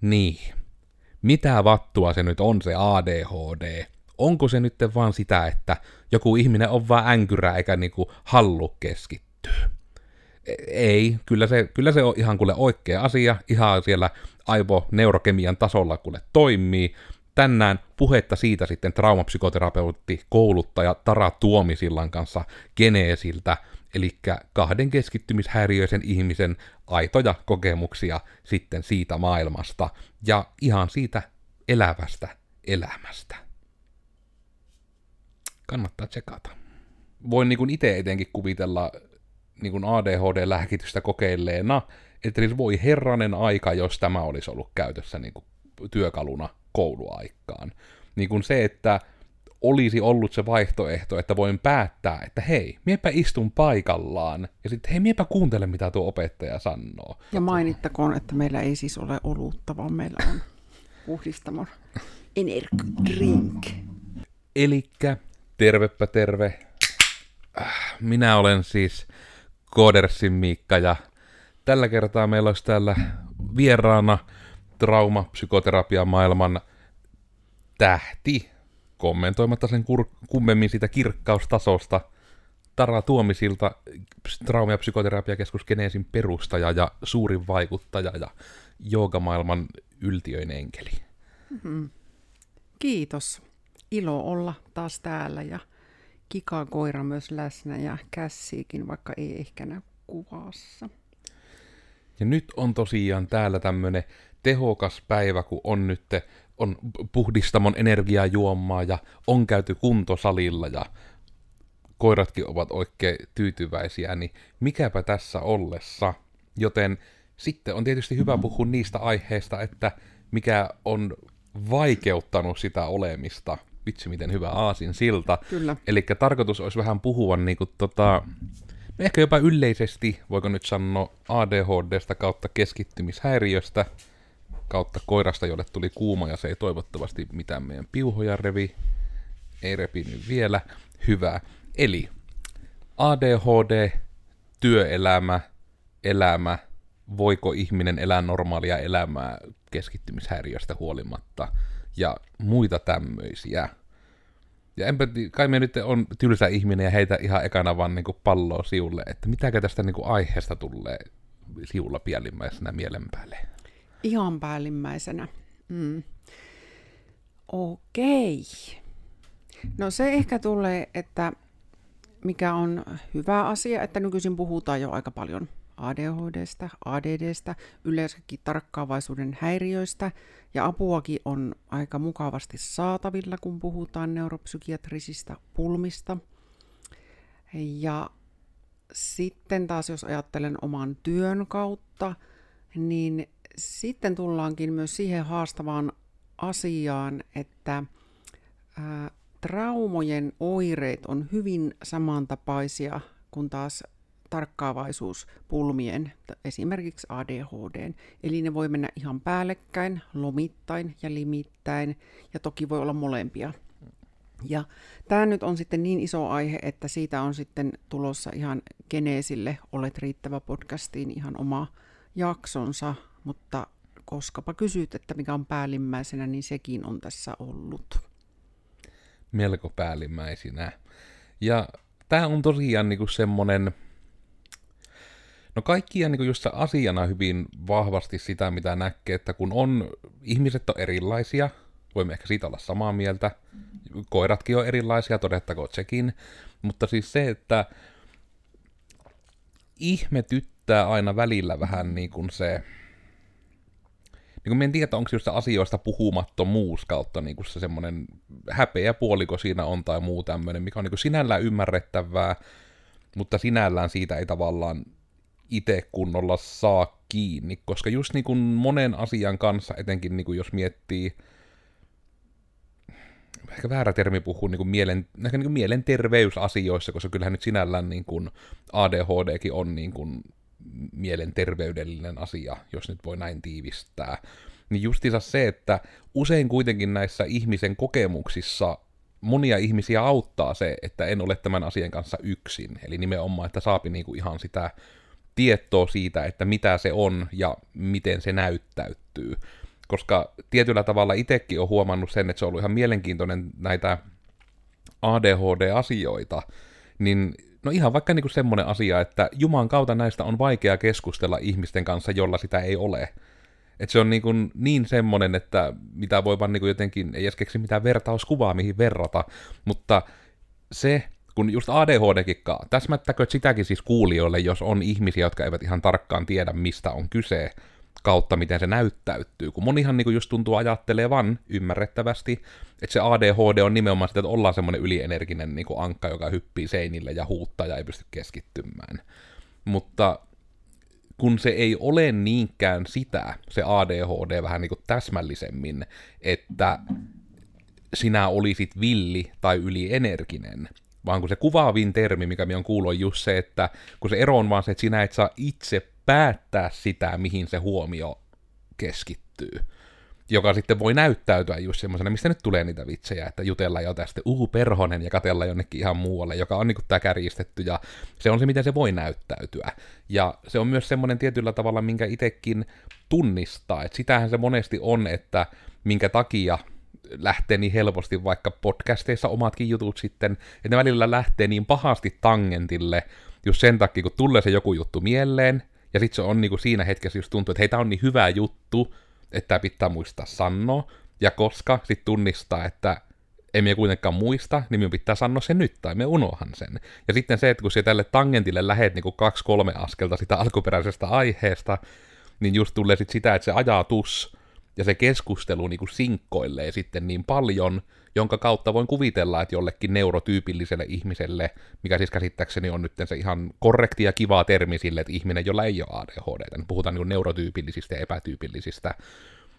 Niin. Mitä vattua se nyt on se ADHD? Onko se nyt vaan sitä, että joku ihminen on vaan änkyrä eikä niinku hallu keskittyä? E- ei, kyllä se, kyllä se on ihan kuule oikea asia, ihan siellä aivoneurokemian tasolla kuule toimii. Tänään puhetta siitä sitten traumapsykoterapeutti, kouluttaja Tara Tuomisillan kanssa Geneesiltä, eli kahden keskittymishäiriöisen ihmisen aitoja kokemuksia sitten siitä maailmasta ja ihan siitä elävästä elämästä. Kannattaa tsekata. Voin niin itse etenkin kuvitella niin ADHD-lääkitystä kokeilleena, että siis voi herranen aika, jos tämä olisi ollut käytössä niin kuin työkaluna kouluaikaan. Niin kuin se, että olisi ollut se vaihtoehto, että voin päättää, että hei, miepä istun paikallaan, ja sitten hei, miepä kuuntele, mitä tuo opettaja sanoo. Ja mainittakoon, että meillä ei siis ole olutta, vaan meillä on puhdistamon drink. Elikkä, tervepä terve. Äh, minä olen siis Kodersin Miikka, ja tällä kertaa meillä olisi täällä vieraana trauma, psykoterapia maailman tähti, kommentoimatta sen kur- kummemmin siitä kirkkaustasosta, Tara Tuomisilta, trauma- ja psykoterapiakeskus Geneesin perustaja ja suurin vaikuttaja ja joogamaailman yltiöinen enkeli. Mm-hmm. Kiitos. Ilo olla taas täällä ja Kika koira myös läsnä ja kässiikin, vaikka ei ehkä näy kuvassa. Ja nyt on tosiaan täällä tämmönen tehokas päivä, kun on nyt on puhdistamon energiajuomaa ja on käyty kuntosalilla ja koiratkin ovat oikein tyytyväisiä, niin mikäpä tässä ollessa. Joten sitten on tietysti hyvä puhua niistä aiheista, että mikä on vaikeuttanut sitä olemista. Vitsi, miten hyvä aasin silta. Kyllä. Eli tarkoitus olisi vähän puhua niin kuin, tota, no ehkä jopa yleisesti, voiko nyt sanoa ADHDsta kautta keskittymishäiriöstä – kautta koirasta, jolle tuli kuuma ja se ei toivottavasti mitään meidän piuhoja revi. Ei repinyt vielä. Hyvä. Eli ADHD, työelämä, elämä, voiko ihminen elää normaalia elämää keskittymishäiriöstä huolimatta ja muita tämmöisiä. Ja enpä, kai me nyt on tylsä ihminen ja heitä ihan ekana vaan niin palloa siulle, että mitäkö tästä niin aiheesta tulee siulla pialimmäisenä mielen päälle. Ihan päällimmäisenä. Mm. Okei. No se ehkä tulee, että mikä on hyvä asia, että nykyisin puhutaan jo aika paljon ADHDstä, ADDstä, yleensäkin tarkkaavaisuuden häiriöistä, ja apuakin on aika mukavasti saatavilla, kun puhutaan neuropsykiatrisista pulmista. Ja sitten taas, jos ajattelen oman työn kautta, niin sitten tullaankin myös siihen haastavaan asiaan, että ää, traumojen oireet on hyvin samantapaisia kuin taas tarkkaavaisuuspulmien, esimerkiksi ADHD. Eli ne voi mennä ihan päällekkäin, lomittain ja limittäin, ja toki voi olla molempia. Ja tämä nyt on sitten niin iso aihe, että siitä on sitten tulossa ihan Geneesille Olet riittävä podcastiin ihan oma jaksonsa, mutta koskapa kysyt, että mikä on päällimmäisenä, niin sekin on tässä ollut. Melko päällimmäisinä. Ja tämä on tosiaan niinku semmonen, no kaikkia niinku just asiana hyvin vahvasti sitä, mitä näkee, että kun on, ihmiset on erilaisia, voimme ehkä siitä olla samaa mieltä, koiratkin on erilaisia, todettakoon sekin, mutta siis se, että ihmetyttää aina välillä vähän niin kuin se, niin kuin en tiedä, onko just asioista puhumattomuus kautta niin se semmoinen häpeä puoliko siinä on tai muu tämmöinen, mikä on niin sinällään ymmärrettävää, mutta sinällään siitä ei tavallaan itse kunnolla saa kiinni, koska just niin kuin monen asian kanssa, etenkin niin kuin jos miettii, ehkä väärä termi puhuu niin kuin mielen, ehkä niin kuin mielenterveysasioissa, koska kyllähän nyt sinällään niin kuin ADHDkin on niin kuin mielenterveydellinen asia, jos nyt voi näin tiivistää. Niin justiinsa se, että usein kuitenkin näissä ihmisen kokemuksissa monia ihmisiä auttaa se, että en ole tämän asian kanssa yksin. Eli nimenomaan, että saapi niinku ihan sitä tietoa siitä, että mitä se on ja miten se näyttäytyy. koska tietyllä tavalla itsekin on huomannut sen, että se on ollut ihan mielenkiintoinen näitä ADHD-asioita, niin no ihan vaikka niinku semmoinen asia, että Juman kautta näistä on vaikea keskustella ihmisten kanssa, jolla sitä ei ole. Että se on niin, kuin niin semmoinen, että mitä voi vaan niin jotenkin, ei edes keksi mitään vertauskuvaa, mihin verrata, mutta se, kun just ADHDkin, täsmättäkö sitäkin siis kuulijoille, jos on ihmisiä, jotka eivät ihan tarkkaan tiedä, mistä on kyse, kautta miten se näyttäytyy, kun monihan niin kuin just tuntuu ajattelevan ymmärrettävästi, että se ADHD on nimenomaan sitä, että ollaan semmoinen ylienerginen niin kuin ankka, joka hyppii seinille ja huuttaa ja ei pysty keskittymään. Mutta kun se ei ole niinkään sitä, se ADHD vähän niin kuin täsmällisemmin, että sinä olisit villi tai ylienerginen, vaan kun se kuvaavin termi, mikä me on kuullut, on just se, että kun se ero on vaan se, että sinä et saa itse päättää sitä, mihin se huomio keskittyy. Joka sitten voi näyttäytyä just semmoisena, mistä nyt tulee niitä vitsejä, että jutellaan jo tästä, uhu perhonen, ja katella jonnekin ihan muualle, joka on niinku tää kärjistetty, ja se on se, miten se voi näyttäytyä. Ja se on myös semmoinen tietyllä tavalla, minkä itekin tunnistaa, että sitähän se monesti on, että minkä takia lähtee niin helposti vaikka podcasteissa omatkin jutut sitten, että ne välillä lähtee niin pahasti tangentille, just sen takia, kun tulee se joku juttu mieleen, ja sitten se on niinku siinä hetkessä just tuntuu, että hei, tämä on niin hyvä juttu, että tämä pitää muistaa sanoa, ja koska sitten tunnistaa, että emme kuitenkaan muista, niin minun pitää sanoa se nyt, tai me unohan sen. Ja sitten se, että kun se tälle tangentille lähet niinku kaksi-kolme askelta sitä alkuperäisestä aiheesta, niin just tulee sitten sitä, että se ajatus ja se keskustelu niinku sinkkoilee sitten niin paljon, jonka kautta voin kuvitella, että jollekin neurotyypilliselle ihmiselle, mikä siis käsittääkseni on nyt se ihan korrekti ja kiva termi sille, että ihminen, jolla ei ole ADHD, niin puhutaan niin neurotyypillisistä ja epätyypillisistä,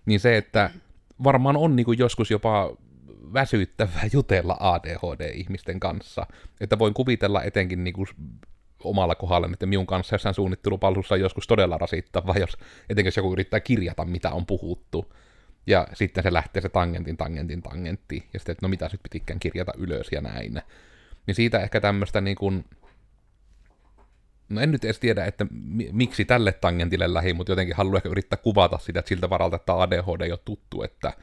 niin se, että varmaan on niin joskus jopa väsyttävää jutella ADHD-ihmisten kanssa, että voin kuvitella etenkin niin kuin omalla kohdalla, että minun kanssa jossain suunnittelupalvelussa on joskus todella rasittavaa, jos etenkin jos joku yrittää kirjata, mitä on puhuttu, ja sitten se lähtee se tangentin, tangentin, tangentti, ja sitten, että no mitä nyt pitikään kirjata ylös ja näin. Niin siitä ehkä tämmöistä niin kuin, no en nyt edes tiedä, että miksi tälle tangentille lähi, mutta jotenkin haluan ehkä yrittää kuvata sitä että siltä varalta, että ADHD ei ole tuttu, että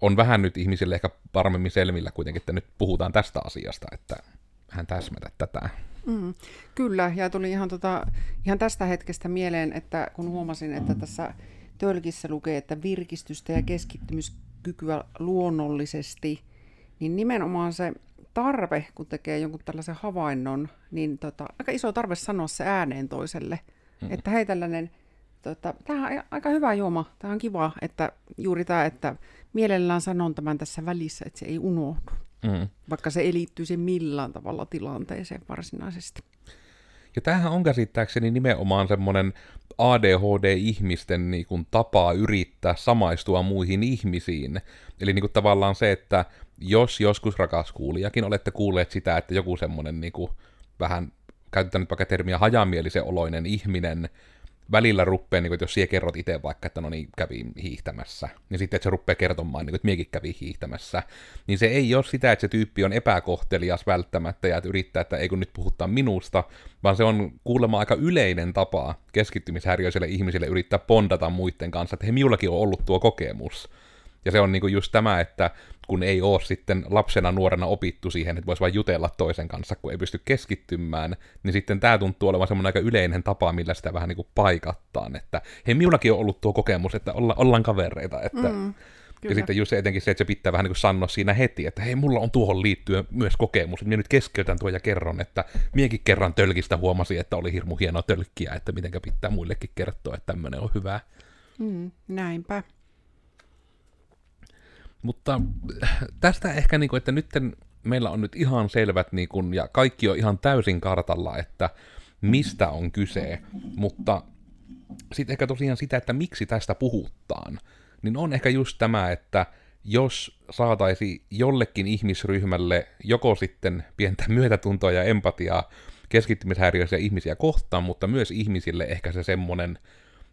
on vähän nyt ihmisille ehkä paremmin selvillä kuitenkin, että nyt puhutaan tästä asiasta, että vähän täsmätä tätä. Mm, kyllä, ja tuli ihan, tota, ihan tästä hetkestä mieleen, että kun huomasin, että tässä tölkissä lukee, että virkistystä ja keskittymiskykyä luonnollisesti, niin nimenomaan se tarve, kun tekee jonkun tällaisen havainnon, niin tota, aika iso tarve sanoa se ääneen toiselle. Mm. Että hei tällainen, tota, tämä on aika hyvä juoma, tämä on kiva, että juuri tämä, että mielellään sanon tämän tässä välissä, että se ei unohdu. Mm. Vaikka se ei liittyisi millään tavalla tilanteeseen varsinaisesti. Ja tämähän on käsittääkseni nimenomaan semmoinen ADHD-ihmisten niin kuin, tapaa yrittää samaistua muihin ihmisiin. Eli niin kuin, tavallaan se, että jos joskus rakas kuulijakin olette kuulleet sitä, että joku semmoinen niin kuin, vähän, käytetään nyt vaikka termiä hajamielisen oloinen ihminen, välillä ruppee, niin kuin, että jos siellä kerrot itse vaikka, että no niin, kävi hiihtämässä, niin sitten, että se rupeaa kertomaan, niin kuin, että miekin kävi hiihtämässä, niin se ei ole sitä, että se tyyppi on epäkohtelias välttämättä ja että yrittää, että ei kun nyt puhuttaa minusta, vaan se on kuulemma aika yleinen tapa keskittymishäiriöiselle ihmisille yrittää pondata muiden kanssa, että hei, minullakin on ollut tuo kokemus. Ja se on niinku just tämä, että kun ei ole sitten lapsena nuorena opittu siihen, että voisi vain jutella toisen kanssa, kun ei pysty keskittymään, niin sitten tämä tuntuu olevan semmoinen aika yleinen tapa, millä sitä vähän niin kuin paikattaan, että hei, minullakin on ollut tuo kokemus, että olla, ollaan kavereita, että mm. Kyllä. Ja sitten just etenkin se, että se pitää vähän niin kuin sanoa siinä heti, että hei, mulla on tuohon liittyen myös kokemus. Minä nyt keskeytän tuon ja kerron, että miekin kerran tölkistä huomasin, että oli hirmu hieno tölkkiä, että mitenkä pitää muillekin kertoa, että tämmöinen on hyvä. Mm, näinpä. Mutta tästä ehkä, niin kuin, että nyt meillä on nyt ihan selvät, niin kuin, ja kaikki on ihan täysin kartalla, että mistä on kyse, mutta sitten ehkä tosiaan sitä, että miksi tästä puhutaan, niin on ehkä just tämä, että jos saataisi jollekin ihmisryhmälle joko sitten pientä myötätuntoa ja empatiaa keskittymishäiriöisiä ihmisiä kohtaan, mutta myös ihmisille ehkä se semmoinen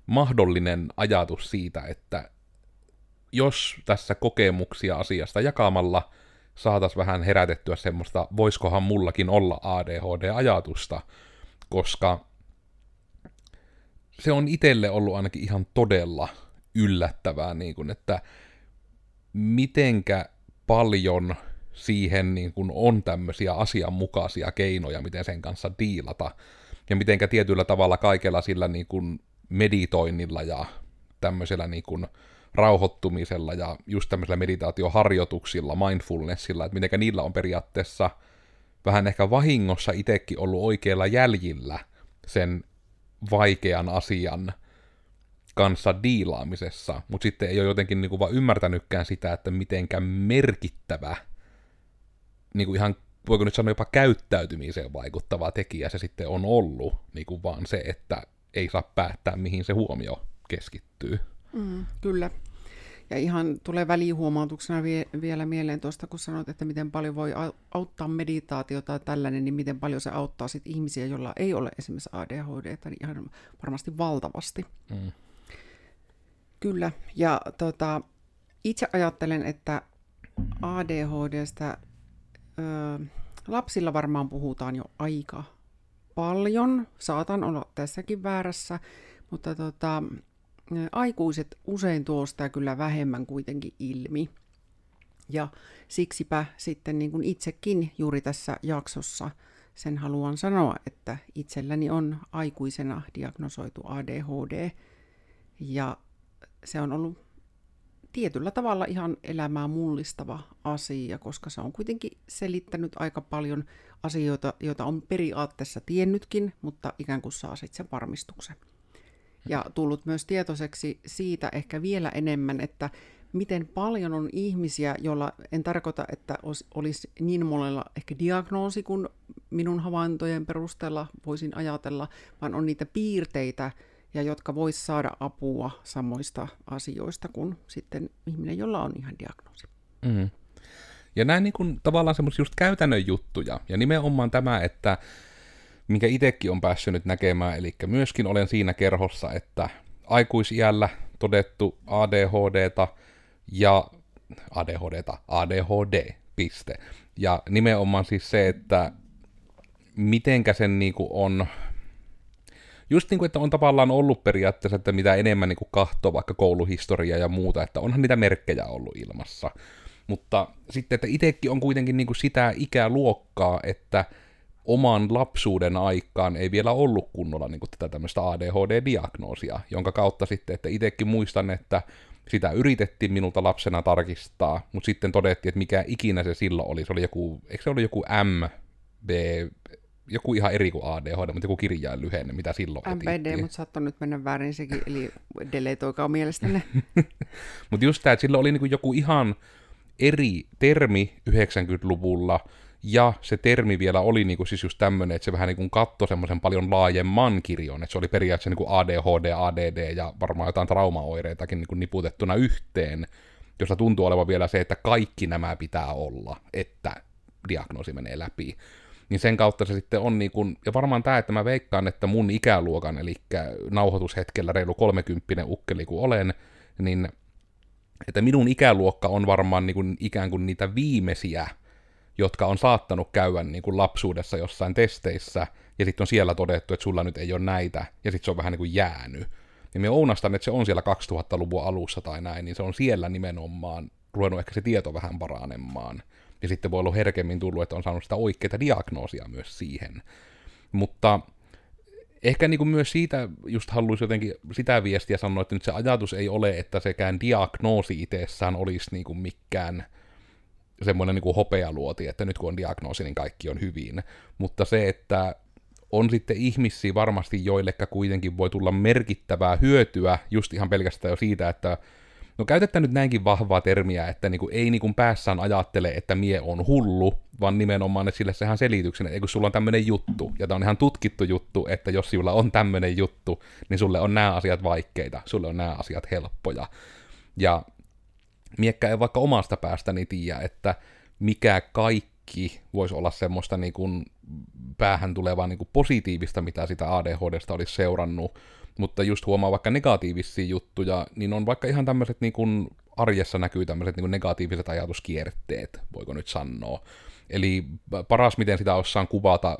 mahdollinen ajatus siitä, että jos tässä kokemuksia asiasta jakamalla saatas vähän herätettyä semmoista, voiskohan mullakin olla ADHD-ajatusta, koska se on itselle ollut ainakin ihan todella yllättävää, niin kuin, että mitenkä paljon siihen niin kuin on tämmöisiä asianmukaisia keinoja, miten sen kanssa diilata, ja mitenkä tietyllä tavalla kaikella sillä niin kuin meditoinnilla ja tämmöisellä niin kuin rauhoittumisella ja just tämmöisellä meditaatioharjoituksilla, mindfulnessilla, että mitenkä niillä on periaatteessa vähän ehkä vahingossa itsekin ollut oikealla jäljillä sen vaikean asian kanssa diilaamisessa, mutta sitten ei ole jotenkin niinku vaan ymmärtänytkään sitä, että mitenkä merkittävä, niinku ihan voiko nyt sanoa jopa käyttäytymiseen vaikuttava tekijä se sitten on ollut, niinku vaan se, että ei saa päättää, mihin se huomio keskittyy. Mm, kyllä. Ja ihan tulee välihuomautuksena vie, vielä mieleen tuosta, kun sanoit, että miten paljon voi auttaa meditaatio tai tällainen, niin miten paljon se auttaa sit ihmisiä, joilla ei ole esimerkiksi ADHD, niin ihan varmasti valtavasti. Mm. Kyllä, ja tota, itse ajattelen, että ADHDstä ö, lapsilla varmaan puhutaan jo aika paljon. Saatan olla tässäkin väärässä, mutta tota, aikuiset usein tuo sitä kyllä vähemmän kuitenkin ilmi. Ja siksipä sitten niin kuin itsekin juuri tässä jaksossa sen haluan sanoa, että itselläni on aikuisena diagnosoitu ADHD ja se on ollut tietyllä tavalla ihan elämää mullistava asia, koska se on kuitenkin selittänyt aika paljon asioita, joita on periaatteessa tiennytkin, mutta ikään kuin saa sitten sen varmistuksen. Ja tullut myös tietoiseksi siitä ehkä vielä enemmän, että miten paljon on ihmisiä, joilla en tarkoita, että olisi niin monella ehkä diagnoosi kuin minun havaintojen perusteella voisin ajatella, vaan on niitä piirteitä, ja jotka vois saada apua samoista asioista kuin sitten ihminen, jolla on ihan diagnoosi. Mm. Ja näin niin kuin, tavallaan semmoisia just käytännön juttuja, ja nimenomaan tämä, että minkä itsekin on päässyt nyt näkemään, eli myöskin olen siinä kerhossa, että aikuisiällä todettu ADHDta ja ADHDta, ADHD, piste. Ja nimenomaan siis se, että mitenkä sen niinku on just niin kuin, että on tavallaan ollut periaatteessa, että mitä enemmän niin kuin kahtoo vaikka kouluhistoria ja muuta, että onhan niitä merkkejä ollut ilmassa. Mutta sitten, että itsekin on kuitenkin niin kuin sitä ikäluokkaa, että oman lapsuuden aikaan ei vielä ollut kunnolla niin kuin tätä tämmöistä ADHD-diagnoosia, jonka kautta sitten, että itsekin muistan, että sitä yritettiin minulta lapsena tarkistaa, mutta sitten todettiin, että mikä ikinä se silloin oli, se oli joku, eikö se oli joku MB, joku ihan eri kuin ADHD, mutta joku kirjain lyhenne, mitä silloin MPD, mutta saattoi nyt mennä väärin sekin, eli deletoikaa mielestänne. mutta just tämä, että silloin oli niinku joku ihan eri termi 90-luvulla, ja se termi vielä oli niinku siis just tämmöinen, että se vähän niinku kattoi semmoisen paljon laajemman kirjon, että se oli periaatteessa niinku ADHD, ADD ja varmaan jotain traumaoireitakin niinku niputettuna yhteen, josta tuntuu olevan vielä se, että kaikki nämä pitää olla, että diagnoosi menee läpi. Niin sen kautta se sitten on niin kuin, ja varmaan tämä, että mä veikkaan, että mun ikäluokan, eli nauhoitushetkellä reilu 30 ukkeli kuin olen, niin että minun ikäluokka on varmaan niin kuin, ikään kuin niitä viimeisiä, jotka on saattanut käydä niin kuin lapsuudessa jossain testeissä, ja sitten on siellä todettu, että sulla nyt ei ole näitä, ja sitten se on vähän niin kuin jäänyt. Ja me ounastan, että se on siellä 2000-luvun alussa tai näin, niin se on siellä nimenomaan ruvennut ehkä se tieto vähän paranemaan ja sitten voi olla herkemmin tullut, että on saanut sitä oikeaa diagnoosia myös siihen. Mutta ehkä niin kuin myös siitä just haluaisin jotenkin sitä viestiä sanoa, että nyt se ajatus ei ole, että sekään diagnoosi itsessään olisi niin kuin mikään semmoinen niin kuin hopealuoti, että nyt kun on diagnoosi, niin kaikki on hyvin. Mutta se, että on sitten ihmisiä varmasti, joillekka kuitenkin voi tulla merkittävää hyötyä just ihan pelkästään jo siitä, että No käytetään nyt näinkin vahvaa termiä, että niinku ei niinku päässään ajattele, että mie on hullu, vaan nimenomaan, että sille sehän selityksen, että kun sulla on tämmöinen juttu, ja tämä on ihan tutkittu juttu, että jos sulla on tämmöinen juttu, niin sulle on nämä asiat vaikeita, sulle on nämä asiat helppoja. Ja miekkä ei vaikka omasta päästäni tiedä, että mikä kaikki voisi olla semmoista niin kuin päähän tulevaa niin kuin positiivista, mitä sitä ADHDsta olisi seurannut, mutta just huomaa vaikka negatiivisia juttuja, niin on vaikka ihan tämmöiset niin kuin arjessa näkyy tämmöiset niin negatiiviset ajatuskierteet, voiko nyt sanoa. Eli paras, miten sitä osaan kuvata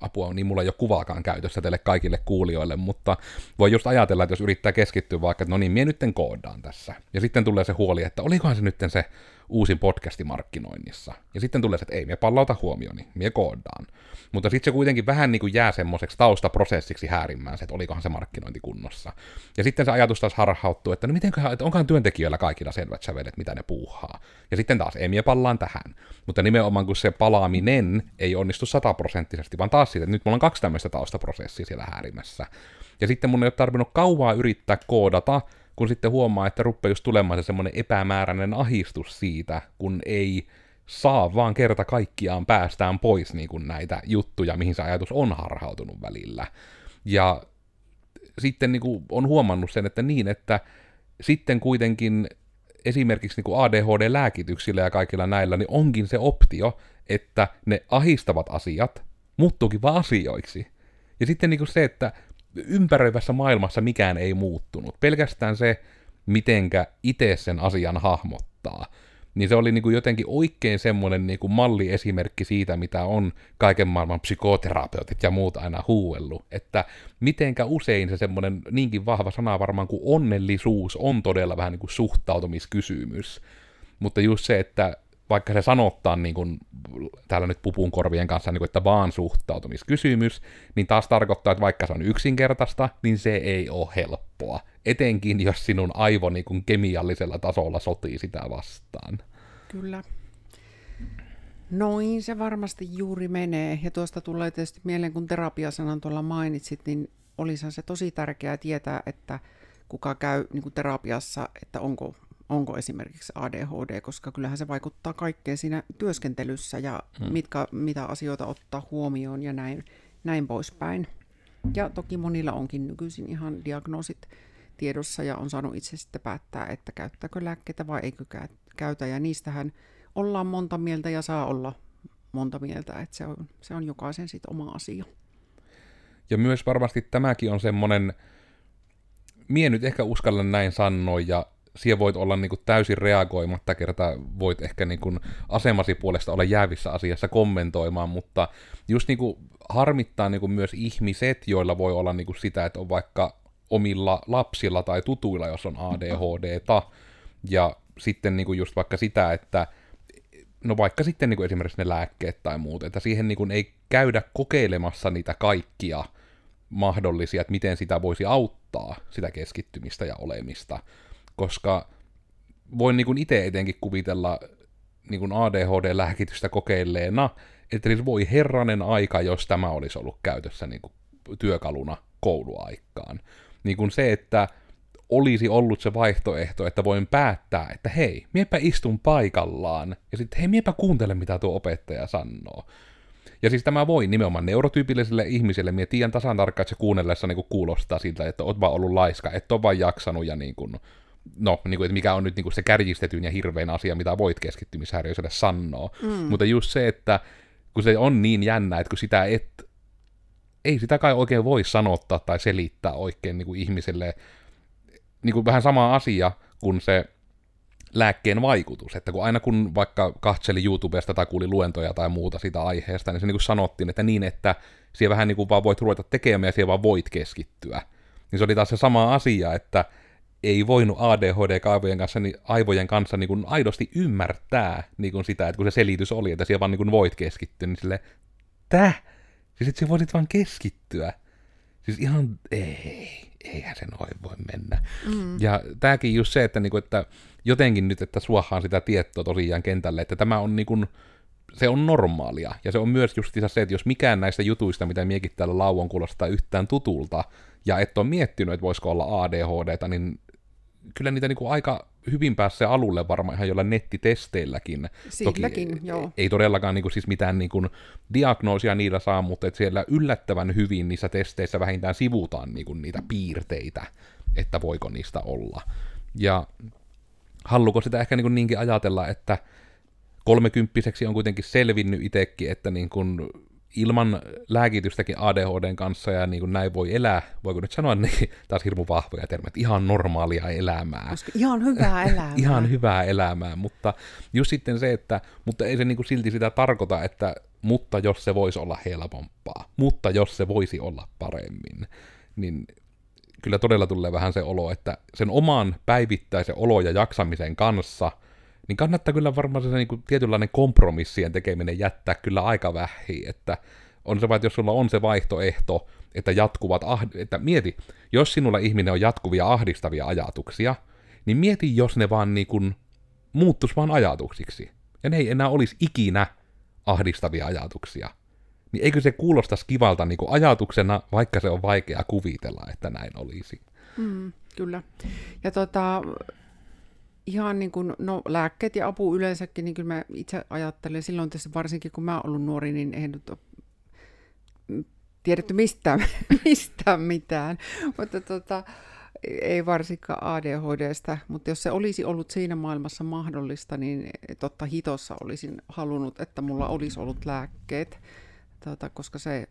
apua, niin mulla ei ole kuvaakaan käytössä teille kaikille kuulijoille, mutta voi just ajatella, että jos yrittää keskittyä vaikka, että no niin, mie nytten koodaan tässä. Ja sitten tulee se huoli, että olikohan se nytten se uusin podcasti markkinoinnissa. Ja sitten tulee se, että ei, me pallauta huomioni, mie koodaan. Mutta sitten se kuitenkin vähän niin kuin jää semmoiseksi taustaprosessiksi häärimään se, että olikohan se markkinointi kunnossa. Ja sitten se ajatus taas harhauttuu, että no mitenköhän, että onkohan työntekijöillä kaikilla selvät sävelet, mitä ne puuhaa. Ja sitten taas, ei mie pallaan tähän. Mutta nimenomaan kun se palaaminen ei onnistu sataprosenttisesti, vaan taas siitä, että nyt mulla on kaksi tämmöistä taustaprosessia siellä häärimässä. Ja sitten mun ei ole tarvinnut kauaa yrittää koodata, kun sitten huomaa, että rupeaa just tulemaan se semmoinen epämääräinen ahistus siitä, kun ei saa vaan kerta kaikkiaan päästään pois niin kuin näitä juttuja, mihin se ajatus on harhautunut välillä. Ja sitten niin kuin on huomannut sen, että niin, että sitten kuitenkin esimerkiksi niin ADHD-lääkityksillä ja kaikilla näillä, niin onkin se optio, että ne ahistavat asiat muuttuukin vaan asioiksi. Ja sitten niin kuin se, että ympäröivässä maailmassa mikään ei muuttunut. Pelkästään se, mitenkä itse sen asian hahmottaa. Niin se oli niin kuin jotenkin oikein semmoinen niin kuin malliesimerkki siitä, mitä on kaiken maailman psykoterapeutit ja muut aina huuellut. Että mitenkä usein se semmoinen niinkin vahva sana varmaan kuin onnellisuus on todella vähän niin kuin suhtautumiskysymys. Mutta just se, että vaikka se sanottaa niin kuin, täällä nyt pupun korvien kanssa, niin kuin, että vaan suhtautumiskysymys, niin taas tarkoittaa, että vaikka se on yksinkertaista, niin se ei ole helppoa. Etenkin, jos sinun aivo niin kuin kemiallisella tasolla sotii sitä vastaan. Kyllä. Noin se varmasti juuri menee. Ja tuosta tulee tietysti mieleen, kun terapiasanan tuolla mainitsit, niin olisihan se tosi tärkeää tietää, että kuka käy niin kuin terapiassa, että onko onko esimerkiksi ADHD, koska kyllähän se vaikuttaa kaikkeen siinä työskentelyssä ja hmm. mitkä, mitä asioita ottaa huomioon ja näin, näin poispäin. Ja toki monilla onkin nykyisin ihan diagnoosit tiedossa ja on saanut itse sitten päättää, että käyttääkö lääkkeitä vai eikö käytä. Ja niistähän ollaan monta mieltä ja saa olla monta mieltä, että se on, se on jokaisen sitten oma asia. Ja myös varmasti tämäkin on semmoinen, mie nyt ehkä uskallan näin sanoa, ja siihen voit olla niin kuin täysin reagoimatta, kerta voit ehkä niin kuin asemasi puolesta olla jäävissä asiassa kommentoimaan, mutta just niin kuin harmittaa niin kuin myös ihmiset, joilla voi olla niin kuin sitä, että on vaikka omilla lapsilla tai tutuilla, jos on ADHDta, ja sitten niin kuin just vaikka sitä, että no vaikka sitten niin kuin esimerkiksi ne lääkkeet tai muut, että siihen niin kuin ei käydä kokeilemassa niitä kaikkia mahdollisia, että miten sitä voisi auttaa, sitä keskittymistä ja olemista, koska voin niin itse etenkin kuvitella niin ADHD-lääkitystä kokeilleena, että siis voi herranen aika, jos tämä olisi ollut käytössä niin kuin työkaluna kouluaikaan. Niin kuin se, että olisi ollut se vaihtoehto, että voin päättää, että hei, miepä istun paikallaan, ja sitten hei, miepä kuuntele, mitä tuo opettaja sanoo. Ja siis tämä voi nimenomaan neurotyypilliselle ihmiselle, minä tiedän tasan tarkkaan, että se kuunnellessa niin kuulostaa siltä, että oot vaan ollut laiska, et ole vaan jaksanut ja niin kuin, no, niin kuin, että mikä on nyt niin kuin se kärjistetyn ja hirvein asia, mitä voit keskittymishäiriöiselle sanoa. Mm. Mutta just se, että kun se on niin jännä, että kun sitä et, ei sitä kai oikein voi sanottaa tai selittää oikein niin kuin ihmiselle, niin kuin vähän sama asia kuin se lääkkeen vaikutus, että kun aina kun vaikka katseli YouTubesta tai kuuli luentoja tai muuta sitä aiheesta, niin se niin kuin sanottiin, että niin, että siellä vähän niin kuin vaan voit ruveta tekemään ja siellä vaan voit keskittyä. Niin se oli taas se sama asia, että ei voinut ADHD-aivojen kanssa, niin, aivojen kanssa niin kuin aidosti ymmärtää niin kuin sitä, että kun se selitys oli, että siellä vaan niin kuin voit keskittyä, niin sille, täh? Siis että sä voisit vaan keskittyä. Siis ihan, ei, eihän se noin voi mennä. Mm. Ja tääkin just se, että, niin kuin, että jotenkin nyt, että suohaan sitä tietoa tosiaan kentälle, että tämä on niin kuin, se on normaalia. Ja se on myös just se, että jos mikään näistä jutuista, mitä miekin täällä lauon kuulostaa yhtään tutulta, ja et ole miettinyt, että voisiko olla ADHD, niin kyllä niitä niinku aika hyvin pääsee alulle varmaan ihan jolla nettitesteilläkin. Silläkin, Toki joo. Ei todellakaan niinku siis mitään niinku diagnoosia niillä saa, mutta et siellä yllättävän hyvin niissä testeissä vähintään sivutaan niinku niitä piirteitä, että voiko niistä olla. Ja halluko sitä ehkä niinku niinkin ajatella, että kolmekymppiseksi on kuitenkin selvinnyt itsekin, että niin kun ilman lääkitystäkin ADHDn kanssa ja niin kuin näin voi elää, voiko nyt sanoa niin, taas hirmu vahvoja termejä, ihan normaalia elämää. Koska ihan hyvää elämää. ihan hyvää elämää, mutta just sitten se, että, mutta ei se niin kuin silti sitä tarkoita, että mutta jos se voisi olla helpompaa, mutta jos se voisi olla paremmin, niin kyllä todella tulee vähän se olo, että sen oman päivittäisen olo ja jaksamisen kanssa, niin kannattaa kyllä varmaan se niin kuin tietynlainen kompromissien tekeminen jättää kyllä aika vähin, että on se vaan, että jos sulla on se vaihtoehto, että jatkuvat, ahd- että mieti, jos sinulla ihminen on jatkuvia ahdistavia ajatuksia, niin mieti, jos ne vaan niin kuin muuttus vaan ajatuksiksi. Ja ne ei enää olisi ikinä ahdistavia ajatuksia. Niin eikö se kuulostaisi kivalta niin kuin ajatuksena, vaikka se on vaikea kuvitella, että näin olisi. Mm, kyllä. Ja tota, ihan niin kuin, no lääkkeet ja apu yleensäkin, niin kyllä mä itse ajattelen, silloin tässä varsinkin kun mä oon ollut nuori, niin eihän nyt ole tiedetty mistään, mistään mitään. Mutta tota, ei varsinkaan ADHDstä, mutta jos se olisi ollut siinä maailmassa mahdollista, niin totta hitossa olisin halunnut, että mulla olisi ollut lääkkeet, tota, koska se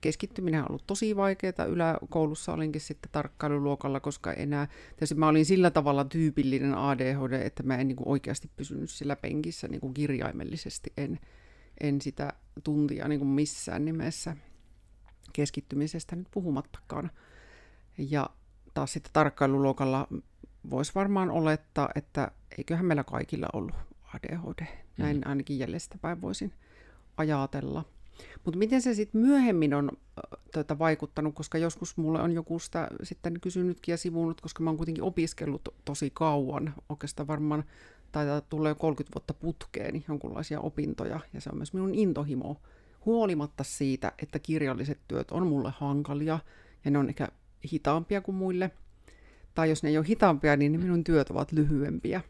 keskittyminen on ollut tosi vaikeaa. Yläkoulussa olinkin sitten tarkkailuluokalla, koska enää, tietysti mä olin sillä tavalla tyypillinen ADHD, että mä en niin kuin oikeasti pysynyt sillä penkissä niin kuin kirjaimellisesti, en, en sitä tuntia niin kuin missään nimessä keskittymisestä nyt puhumattakaan. Ja taas sitten tarkkailuluokalla voisi varmaan olettaa, että eiköhän meillä kaikilla ollut ADHD. Näin mm. ainakin jäljestäpäin voisin ajatella. Mutta miten se sitten myöhemmin on tuota, vaikuttanut, koska joskus mulle on joku sitä sitten kysynytkin ja sivunut, koska mä oon kuitenkin opiskellut tosi kauan, oikeastaan varmaan tulla jo 30 vuotta putkeen jonkunlaisia opintoja, ja se on myös minun intohimo, huolimatta siitä, että kirjalliset työt on mulle hankalia, ja ne on ehkä hitaampia kuin muille, tai jos ne ei ole hitaampia, niin minun työt ovat lyhyempiä,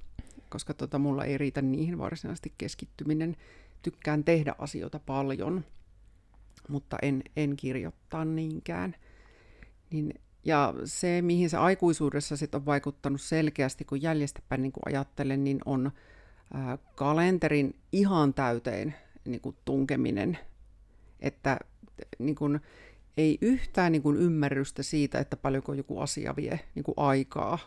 koska tota, mulla ei riitä niihin varsinaisesti keskittyminen. Tykkään tehdä asioita paljon, mutta en, en kirjoittaa niinkään. Niin, ja se, mihin se aikuisuudessa sit on vaikuttanut selkeästi, kun jäljestäpäin niin kun ajattelen, niin on ää, kalenterin ihan täyteen niin kuin tunkeminen. Että niin kuin, ei yhtään niin kuin ymmärrystä siitä, että paljonko joku asia vie niin kuin aikaa.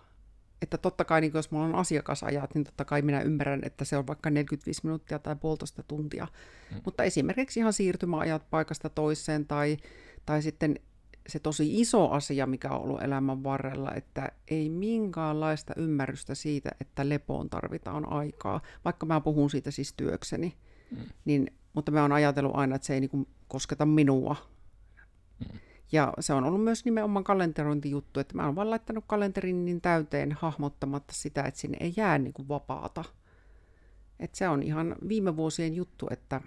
Että totta kai, niin jos mulla on asiakasajat, niin totta kai minä ymmärrän, että se on vaikka 45 minuuttia tai puolitoista tuntia. Mm. Mutta esimerkiksi ihan siirtymäajat paikasta toiseen tai, tai sitten se tosi iso asia, mikä on ollut elämän varrella, että ei minkäänlaista ymmärrystä siitä, että lepoon tarvitaan aikaa, vaikka mä puhun siitä siis työkseni. Mm. Niin, mutta mä oon ajatellut aina, että se ei niin kosketa minua, ja se on ollut myös nimenomaan kalenterointijuttu, että mä oon vaan laittanut kalenterin niin täyteen hahmottamatta sitä, että sinne ei jää niin kuin vapaata. Et se on ihan viime vuosien juttu, että,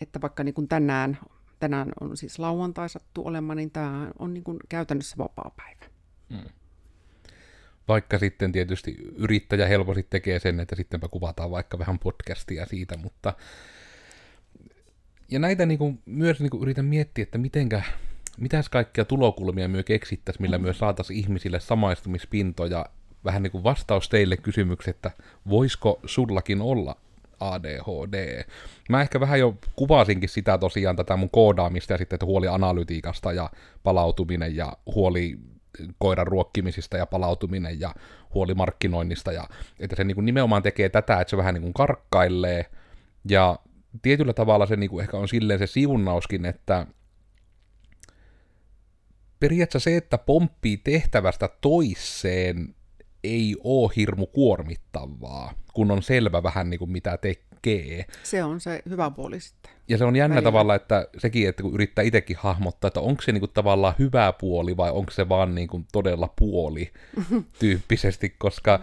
että vaikka niin kuin tänään, tänään on siis lauantai sattu olemaan, niin tämä on niin kuin käytännössä vapaa päivä. Hmm. Vaikka sitten tietysti yrittäjä helposti tekee sen, että sittenpä kuvataan vaikka vähän podcastia siitä, mutta ja näitä niin kuin, myös niin kuin yritän miettiä, että mitenkä, mitäs kaikkia tulokulmia myö keksittäisiin, millä myös saataisiin ihmisille samaistumispintoja. Vähän niin kuin vastaus teille kysymykseen, että voisiko sullakin olla ADHD. Mä ehkä vähän jo kuvasinkin sitä tosiaan, tätä mun koodaamista ja sitten että huoli analytiikasta ja palautuminen ja huoli koiran ruokkimisista ja palautuminen ja huoli markkinoinnista. Ja, että se niin kuin nimenomaan tekee tätä, että se vähän niin kuin karkkailee ja tietyllä tavalla se niinku ehkä on silleen se siunnauskin, että periaatteessa se, että pomppii tehtävästä toiseen, ei ole hirmu kuormittavaa, kun on selvä vähän niin kuin mitä tekee. Se on se hyvä puoli sitten. Ja se on jännä Välillä. tavalla, että sekin, että kun yrittää itsekin hahmottaa, että onko se niin kuin tavallaan hyvä puoli vai onko se vaan niin kuin todella puoli tyyppisesti, koska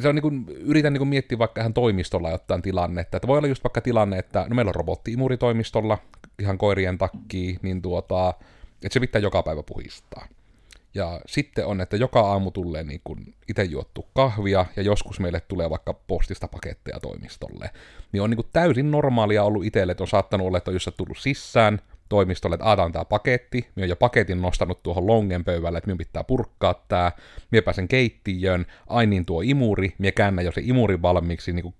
se on niin kuin, yritän niin kuin miettiä vaikka ihan toimistolla jotain tilannetta, että voi olla just vaikka tilanne, että no meillä on robotti-imuri toimistolla, ihan koirien takkiin, niin tuota, että se pitää joka päivä puhistaa. Ja sitten on, että joka aamu tulee niin kuin itse juottu kahvia, ja joskus meille tulee vaikka postista paketteja toimistolle. Niin on niin kuin täysin normaalia ollut itselle, että on saattanut olla, että on just tullut sisään, toimistolle, että tämä paketti, minä olen jo paketin nostanut tuohon longen pöydälle, että minun pitää purkkaa tämä, minä pääsen keittiöön, ainin tuo imuri, minä käännän jo se imuri valmiiksi niin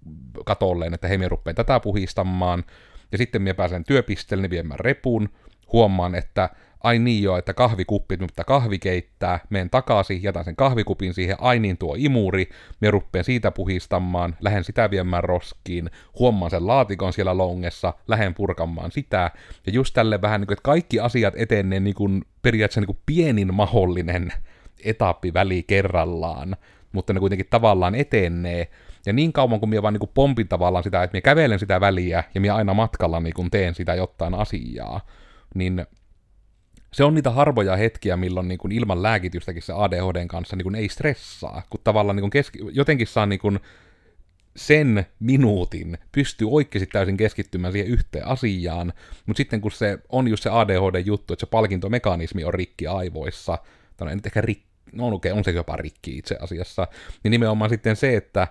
katolleen, että hei, minä tätä puhistamaan, ja sitten minä pääsen työpisteelle viemään repun, huomaan, että ai niin joo, että kahvikuppi, mutta kahvi keittää, menen takaisin, jätän sen kahvikupin siihen, ai niin tuo imuri, me ruppeen siitä puhistamaan, lähden sitä viemään roskiin, huomaan sen laatikon siellä longessa, lähden purkamaan sitä, ja just tälle vähän niin kuin, että kaikki asiat etenee niin kuin periaatteessa niin kuin pienin mahdollinen etappi väli kerrallaan, mutta ne kuitenkin tavallaan etenee, ja niin kauan kun minä vaan niin pompin tavallaan sitä, että minä kävelen sitä väliä, ja minä aina matkalla niin teen sitä jotain asiaa, niin se on niitä harvoja hetkiä, milloin niin kuin ilman lääkitystäkin se ADHDn kanssa niin kuin ei stressaa, kun tavallaan niin kuin keski- jotenkin saa niin kuin sen minuutin pystyy oikeasti täysin keskittymään siihen yhteen asiaan, mutta sitten kun se on just se ADHD-juttu, että se palkintomekanismi on rikki aivoissa, tai en nyt ehkä rikki, no okei, okay, on se jopa rikki itse asiassa, niin nimenomaan sitten se, että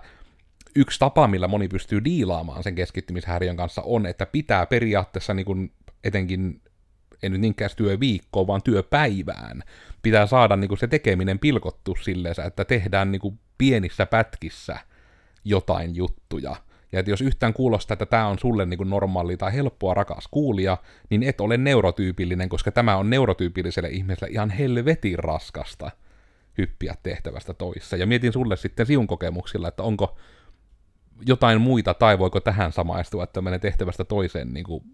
yksi tapa, millä moni pystyy diilaamaan sen keskittymishäiriön kanssa on, että pitää periaatteessa niin kuin etenkin ei nyt niinkään työviikkoon, vaan työpäivään. Pitää saada niin kuin se tekeminen pilkottu silleen, että tehdään niin kuin pienissä pätkissä jotain juttuja. Ja että jos yhtään kuulostaa, että tämä on sulle niin kuin normaali tai helppoa rakas kuulia, niin et ole neurotyypillinen, koska tämä on neurotyypilliselle ihmiselle ihan helvetin raskasta hyppiä tehtävästä toissa. Ja mietin sulle sitten siun kokemuksilla, että onko jotain muita, tai voiko tähän samaistua, että menee tehtävästä toiseen niin kuin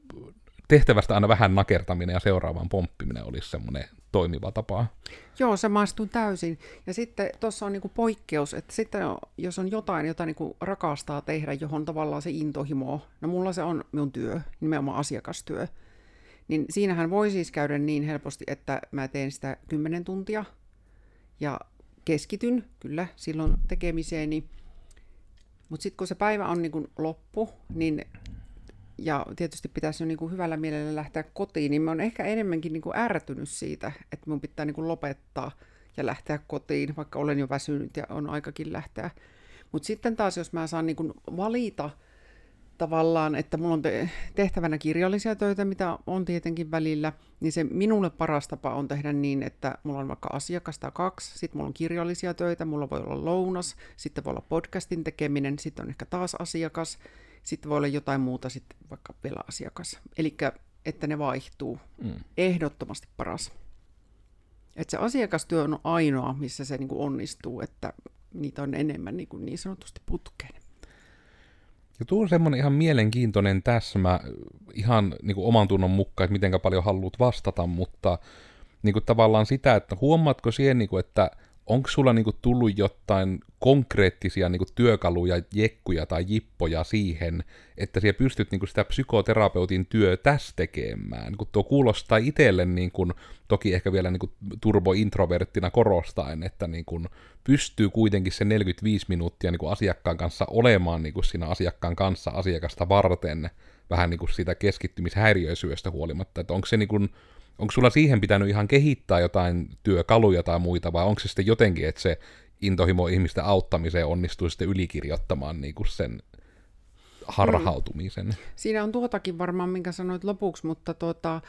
tehtävästä aina vähän nakertaminen ja seuraavaan pomppiminen olisi semmoinen toimiva tapa. Joo, se maistuu täysin. Ja sitten tuossa on niinku poikkeus, että sitten jos on jotain, jota niinku rakastaa tehdä, johon tavallaan se intohimo, no mulla se on minun työ, nimenomaan asiakastyö, niin siinähän voi siis käydä niin helposti, että mä teen sitä 10 tuntia ja keskityn kyllä silloin tekemiseeni, mutta sitten kun se päivä on niin loppu, niin ja tietysti pitäisi jo niin kuin hyvällä mielellä lähteä kotiin, niin mä oon ehkä enemmänkin niin kuin ärtynyt siitä, että mun pitää niin kuin lopettaa ja lähteä kotiin, vaikka olen jo väsynyt ja on aikakin lähteä. Mutta sitten taas, jos mä saan niin kuin valita tavallaan, että mulla on tehtävänä kirjallisia töitä, mitä on tietenkin välillä, niin se minulle paras tapa on tehdä niin, että mulla on vaikka asiakasta kaksi, sitten mulla on kirjallisia töitä, mulla voi olla lounas, sitten voi olla podcastin tekeminen, sitten on ehkä taas asiakas, sitten voi olla jotain muuta, sitten vaikka vielä asiakas. Eli että ne vaihtuu. Mm. Ehdottomasti paras. Että se asiakastyö on ainoa, missä se niin kuin onnistuu, että niitä on enemmän niin, kuin niin sanotusti putkeen. Ja tuo on semmoinen ihan mielenkiintoinen täsmä, ihan niin kuin oman tunnon mukaan, että miten paljon haluat vastata, mutta niin kuin tavallaan sitä, että huomaatko siihen, niin kuin, että onko sulla niinku tullut jotain konkreettisia niinku työkaluja, jekkuja tai jippoja siihen, että siellä pystyt niinku sitä psykoterapeutin työ tässä tekemään, kun tuo kuulostaa itselle niinku, toki ehkä vielä niinku turbointroverttina korostaen, että niinku pystyy kuitenkin se 45 minuuttia niinku asiakkaan kanssa olemaan niinku siinä asiakkaan kanssa asiakasta varten, vähän niinku siitä keskittymishäiriöisyydestä huolimatta, että onko se niinku onko sulla siihen pitänyt ihan kehittää jotain työkaluja tai muita, vai onko se sitten jotenkin, että se intohimo ihmisten auttamiseen onnistuu sitten ylikirjoittamaan niin kuin sen harhautumisen? Mm. Siinä on tuotakin varmaan, minkä sanoit lopuksi, mutta tuota,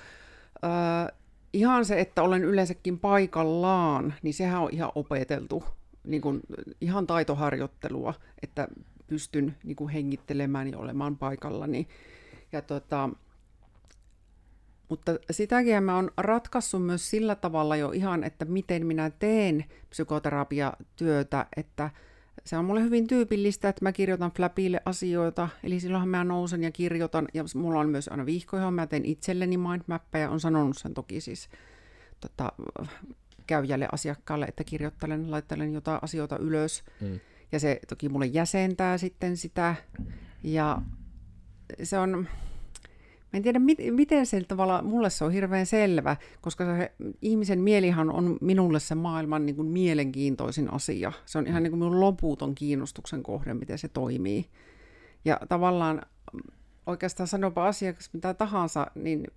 äh, ihan se, että olen yleensäkin paikallaan, niin sehän on ihan opeteltu, niin kuin, ihan taitoharjoittelua, että pystyn niin kuin hengittelemään ja olemaan paikallani. Ja tuota, mutta sitäkin mä oon ratkaissut myös sillä tavalla jo ihan, että miten minä teen psykoterapiatyötä, että se on mulle hyvin tyypillistä, että mä kirjoitan Flapille asioita, eli silloinhan mä nousen ja kirjoitan, ja mulla on myös aina vihko, johon mä teen itselleni mindmappeja, on sanonut sen toki siis tota, käyjälle asiakkaalle, että kirjoittelen, laittelen jotain asioita ylös, mm. ja se toki mulle jäsentää sitten sitä, ja se on, Mä en tiedä, mit, miten se tavalla, mulle se on hirveän selvä, koska se ihmisen mielihan on minulle se maailman niin kuin mielenkiintoisin asia. Se on ihan niin kuin minun loputon kiinnostuksen kohde, miten se toimii. Ja tavallaan oikeastaan sanopa asiakas mitä tahansa, niin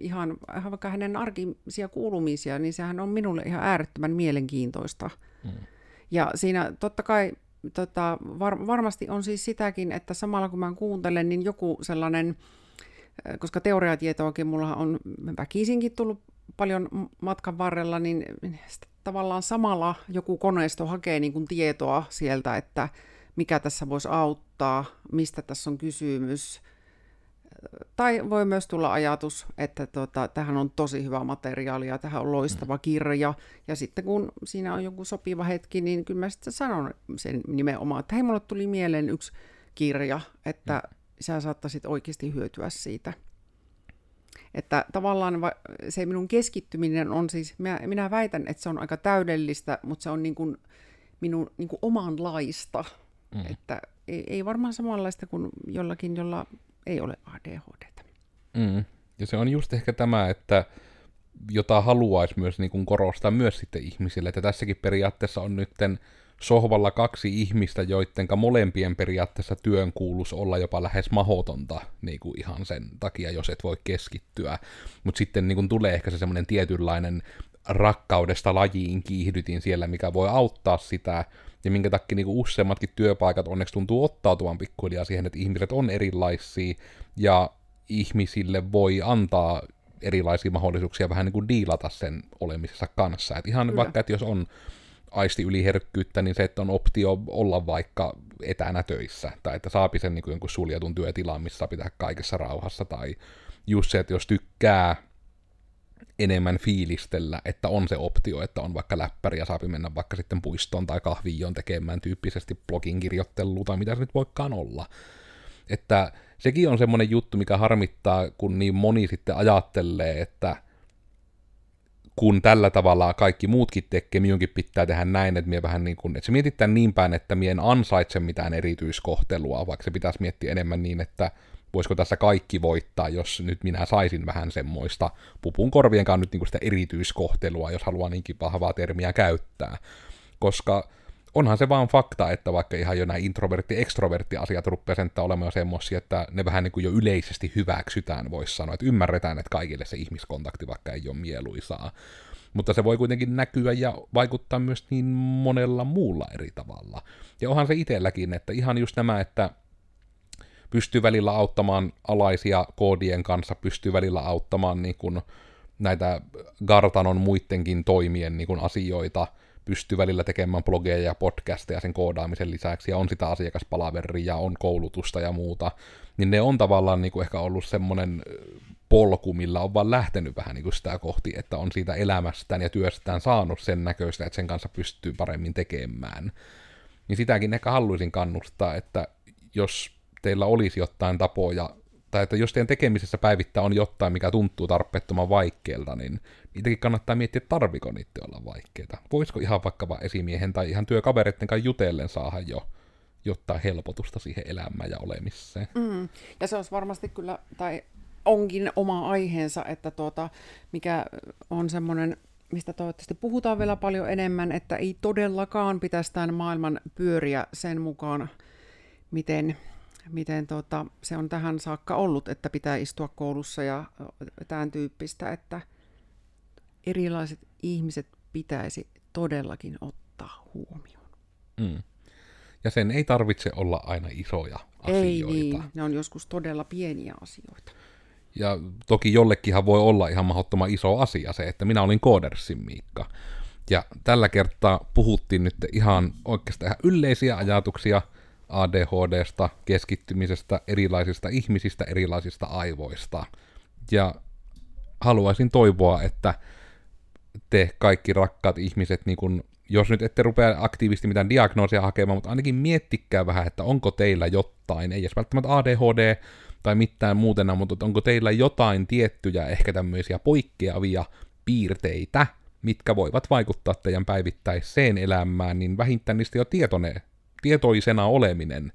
ihan, ihan vaikka hänen arkisia kuulumisia, niin sehän on minulle ihan äärettömän mielenkiintoista. Mm. Ja siinä totta kai tota, var, varmasti on siis sitäkin, että samalla kun mä kuuntelen, niin joku sellainen koska teoriatietoakin mulla on väkisinkin tullut paljon matkan varrella, niin tavallaan samalla joku koneisto hakee niin kuin tietoa sieltä, että mikä tässä voisi auttaa, mistä tässä on kysymys, tai voi myös tulla ajatus, että tota, tähän on tosi hyvä materiaali ja tähän on loistava kirja. Ja sitten kun siinä on joku sopiva hetki, niin kyllä mä sitten sanon sen nimenomaan, että hei, mulle tuli mieleen yksi kirja, että sä saattaisit oikeasti hyötyä siitä. Että tavallaan se minun keskittyminen on siis, minä, minä väitän, että se on aika täydellistä, mutta se on niin kuin minun niin kuin omanlaista. Mm. Että ei, ei varmaan samanlaista kuin jollakin, jolla ei ole ADHD. Mm. Ja se on just ehkä tämä, että jota haluaisi myös niin kuin korostaa myös sitten ihmisille, että tässäkin periaatteessa on nytten sohvalla kaksi ihmistä, joidenka molempien periaatteessa työn kuuluisi olla jopa lähes mahotonta niin kuin ihan sen takia, jos et voi keskittyä. Mutta sitten niin kuin tulee ehkä se semmoinen tietynlainen rakkaudesta lajiin kiihdytin siellä, mikä voi auttaa sitä, ja minkä takia niin useammatkin työpaikat onneksi tuntuu ottautuvan pikkuhiljaa siihen, että ihmiset on erilaisia, ja ihmisille voi antaa erilaisia mahdollisuuksia vähän niin kuin diilata sen olemisessa kanssa. Et ihan Kyllä. vaikka, että jos on aisti yliherkkyyttä, niin se, että on optio olla vaikka etänä töissä, tai että saapi sen niin jonkun suljetun työtilan, missä pitää kaikessa rauhassa, tai just se, että jos tykkää enemmän fiilistellä, että on se optio, että on vaikka läppäri ja saapi mennä vaikka sitten puistoon tai kahvion tekemään tyyppisesti blogin kirjoittelua tai mitä se nyt voikaan olla. Että sekin on semmoinen juttu, mikä harmittaa, kun niin moni sitten ajattelee, että kun tällä tavalla kaikki muutkin tekee, minunkin pitää tehdä näin, että, vähän niin kuin, että se mietitään niin päin, että mien ansaitse mitään erityiskohtelua, vaikka se pitäisi miettiä enemmän niin, että voisiko tässä kaikki voittaa, jos nyt minä saisin vähän semmoista pupun korvien kanssa nyt niin kuin sitä erityiskohtelua, jos haluaa niinkin vahvaa termiä käyttää. Koska onhan se vaan fakta, että vaikka ihan jo nämä introvertti-extrovertti-asiat rupeaa sen olemaan semmoisia, että ne vähän niin kuin jo yleisesti hyväksytään, voisi sanoa, että ymmärretään, että kaikille se ihmiskontakti vaikka ei ole mieluisaa. Mutta se voi kuitenkin näkyä ja vaikuttaa myös niin monella muulla eri tavalla. Ja onhan se itselläkin, että ihan just nämä, että pystyy välillä auttamaan alaisia koodien kanssa, pystyy välillä auttamaan niin kuin näitä Gartanon muidenkin toimien niin kuin asioita, pystyy välillä tekemään blogeja ja podcasteja sen koodaamisen lisäksi, ja on sitä asiakaspalaveria, on koulutusta ja muuta, niin ne on tavallaan niin kuin ehkä ollut semmoinen polku, millä on vaan lähtenyt vähän niin kuin sitä kohti, että on siitä elämästään ja työstään saanut sen näköistä, että sen kanssa pystyy paremmin tekemään. Niin sitäkin ehkä haluaisin kannustaa, että jos teillä olisi jotain tapoja, tai että jos teidän tekemisessä päivittää on jotain, mikä tuntuu tarpeettoman vaikealta, niin niitäkin kannattaa miettiä, että tarviko niitä olla vaikeita. Voisiko ihan vaikka vaan esimiehen tai ihan työkavereiden kanssa jutellen saada jo jotain helpotusta siihen elämään ja olemiseen. Mm. Ja se olisi varmasti kyllä, tai onkin oma aiheensa, että tuota, mikä on semmoinen mistä toivottavasti puhutaan vielä paljon enemmän, että ei todellakaan pitäisi tämän maailman pyöriä sen mukaan, miten miten tota, se on tähän saakka ollut, että pitää istua koulussa ja tämän tyyppistä, että erilaiset ihmiset pitäisi todellakin ottaa huomioon. Mm. Ja sen ei tarvitse olla aina isoja asioita. Ei niin, ne on joskus todella pieniä asioita. Ja toki jollekinhan voi olla ihan mahdottoman iso asia se, että minä olin koodersin Miikka. Ja tällä kertaa puhuttiin nyt ihan oikeastaan ihan yleisiä ajatuksia – ADHDsta, keskittymisestä, erilaisista ihmisistä, erilaisista aivoista. Ja haluaisin toivoa, että te kaikki rakkaat ihmiset, niin kun, jos nyt ette rupea aktiivisesti mitään diagnoosia hakemaan, mutta ainakin miettikää vähän, että onko teillä jotain, ei edes välttämättä ADHD tai mitään muutena, mutta onko teillä jotain tiettyjä ehkä tämmöisiä poikkeavia piirteitä, mitkä voivat vaikuttaa teidän päivittäiseen elämään, niin vähintään niistä jo tietoinen tietoisena oleminen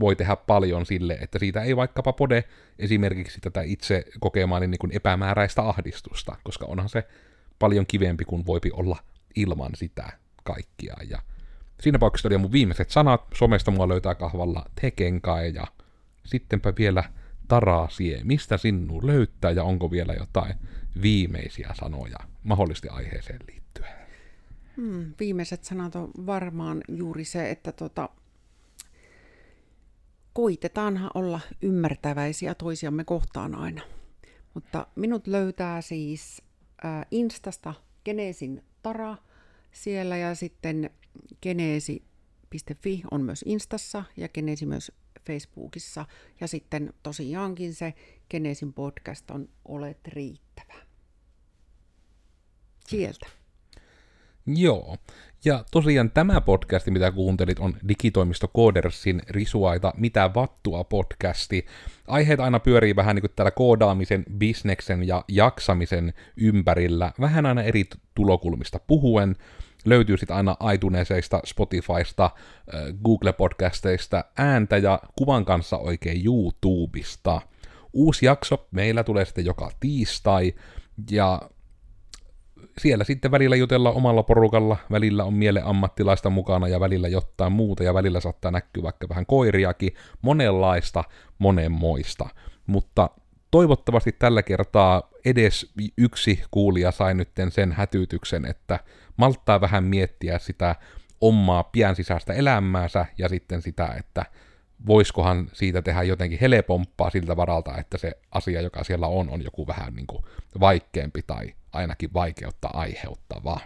voi tehdä paljon sille, että siitä ei vaikkapa pode esimerkiksi tätä itse kokemaani niin kuin epämääräistä ahdistusta, koska onhan se paljon kivempi kuin voipi olla ilman sitä kaikkia. Ja siinä tapauksessa oli mun viimeiset sanat. Somesta mua löytää kahvalla tekenkai ja sittenpä vielä Tarasie, mistä sinnu löytää ja onko vielä jotain viimeisiä sanoja mahdollisesti aiheeseen liittyen? Hmm, viimeiset sanat on varmaan juuri se, että tota, koitetaanhan olla ymmärtäväisiä toisiamme kohtaan aina. Mutta minut löytää siis Instasta Geneesin Tara siellä ja sitten geneesi.fi on myös Instassa ja Geneesi myös Facebookissa. Ja sitten tosiaankin se Genesin podcast on Olet riittävä. Sieltä. Joo. Ja tosiaan tämä podcasti, mitä kuuntelit, on digitoimisto Codersin risuaita Mitä vattua podcasti. Aiheet aina pyörii vähän niin kuin täällä koodaamisen, bisneksen ja jaksamisen ympärillä, vähän aina eri tulokulmista puhuen. Löytyy sitten aina iTunesista, Spotifysta, Google-podcasteista ääntä ja kuvan kanssa oikein YouTubesta. Uusi jakso meillä tulee sitten joka tiistai, ja siellä sitten välillä jutellaan omalla porukalla, välillä on miele ammattilaista mukana ja välillä jotain muuta ja välillä saattaa näkyä vaikka vähän koiriakin, monenlaista, monenmoista. Mutta toivottavasti tällä kertaa edes yksi kuulija sai nyt sen hätyytyksen, että malttaa vähän miettiä sitä omaa pian sisäistä elämäänsä ja sitten sitä, että voiskohan siitä tehdä jotenkin helpompaa siltä varalta, että se asia, joka siellä on, on joku vähän niin kuin vaikeampi tai ainakin vaikeutta aiheuttavaa.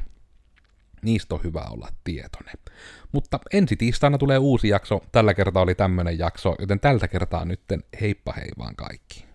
Niistä on hyvä olla tietoinen. Mutta ensi tiistaina tulee uusi jakso, tällä kertaa oli tämmönen jakso, joten tältä kertaa nytten heippa hei vaan kaikki.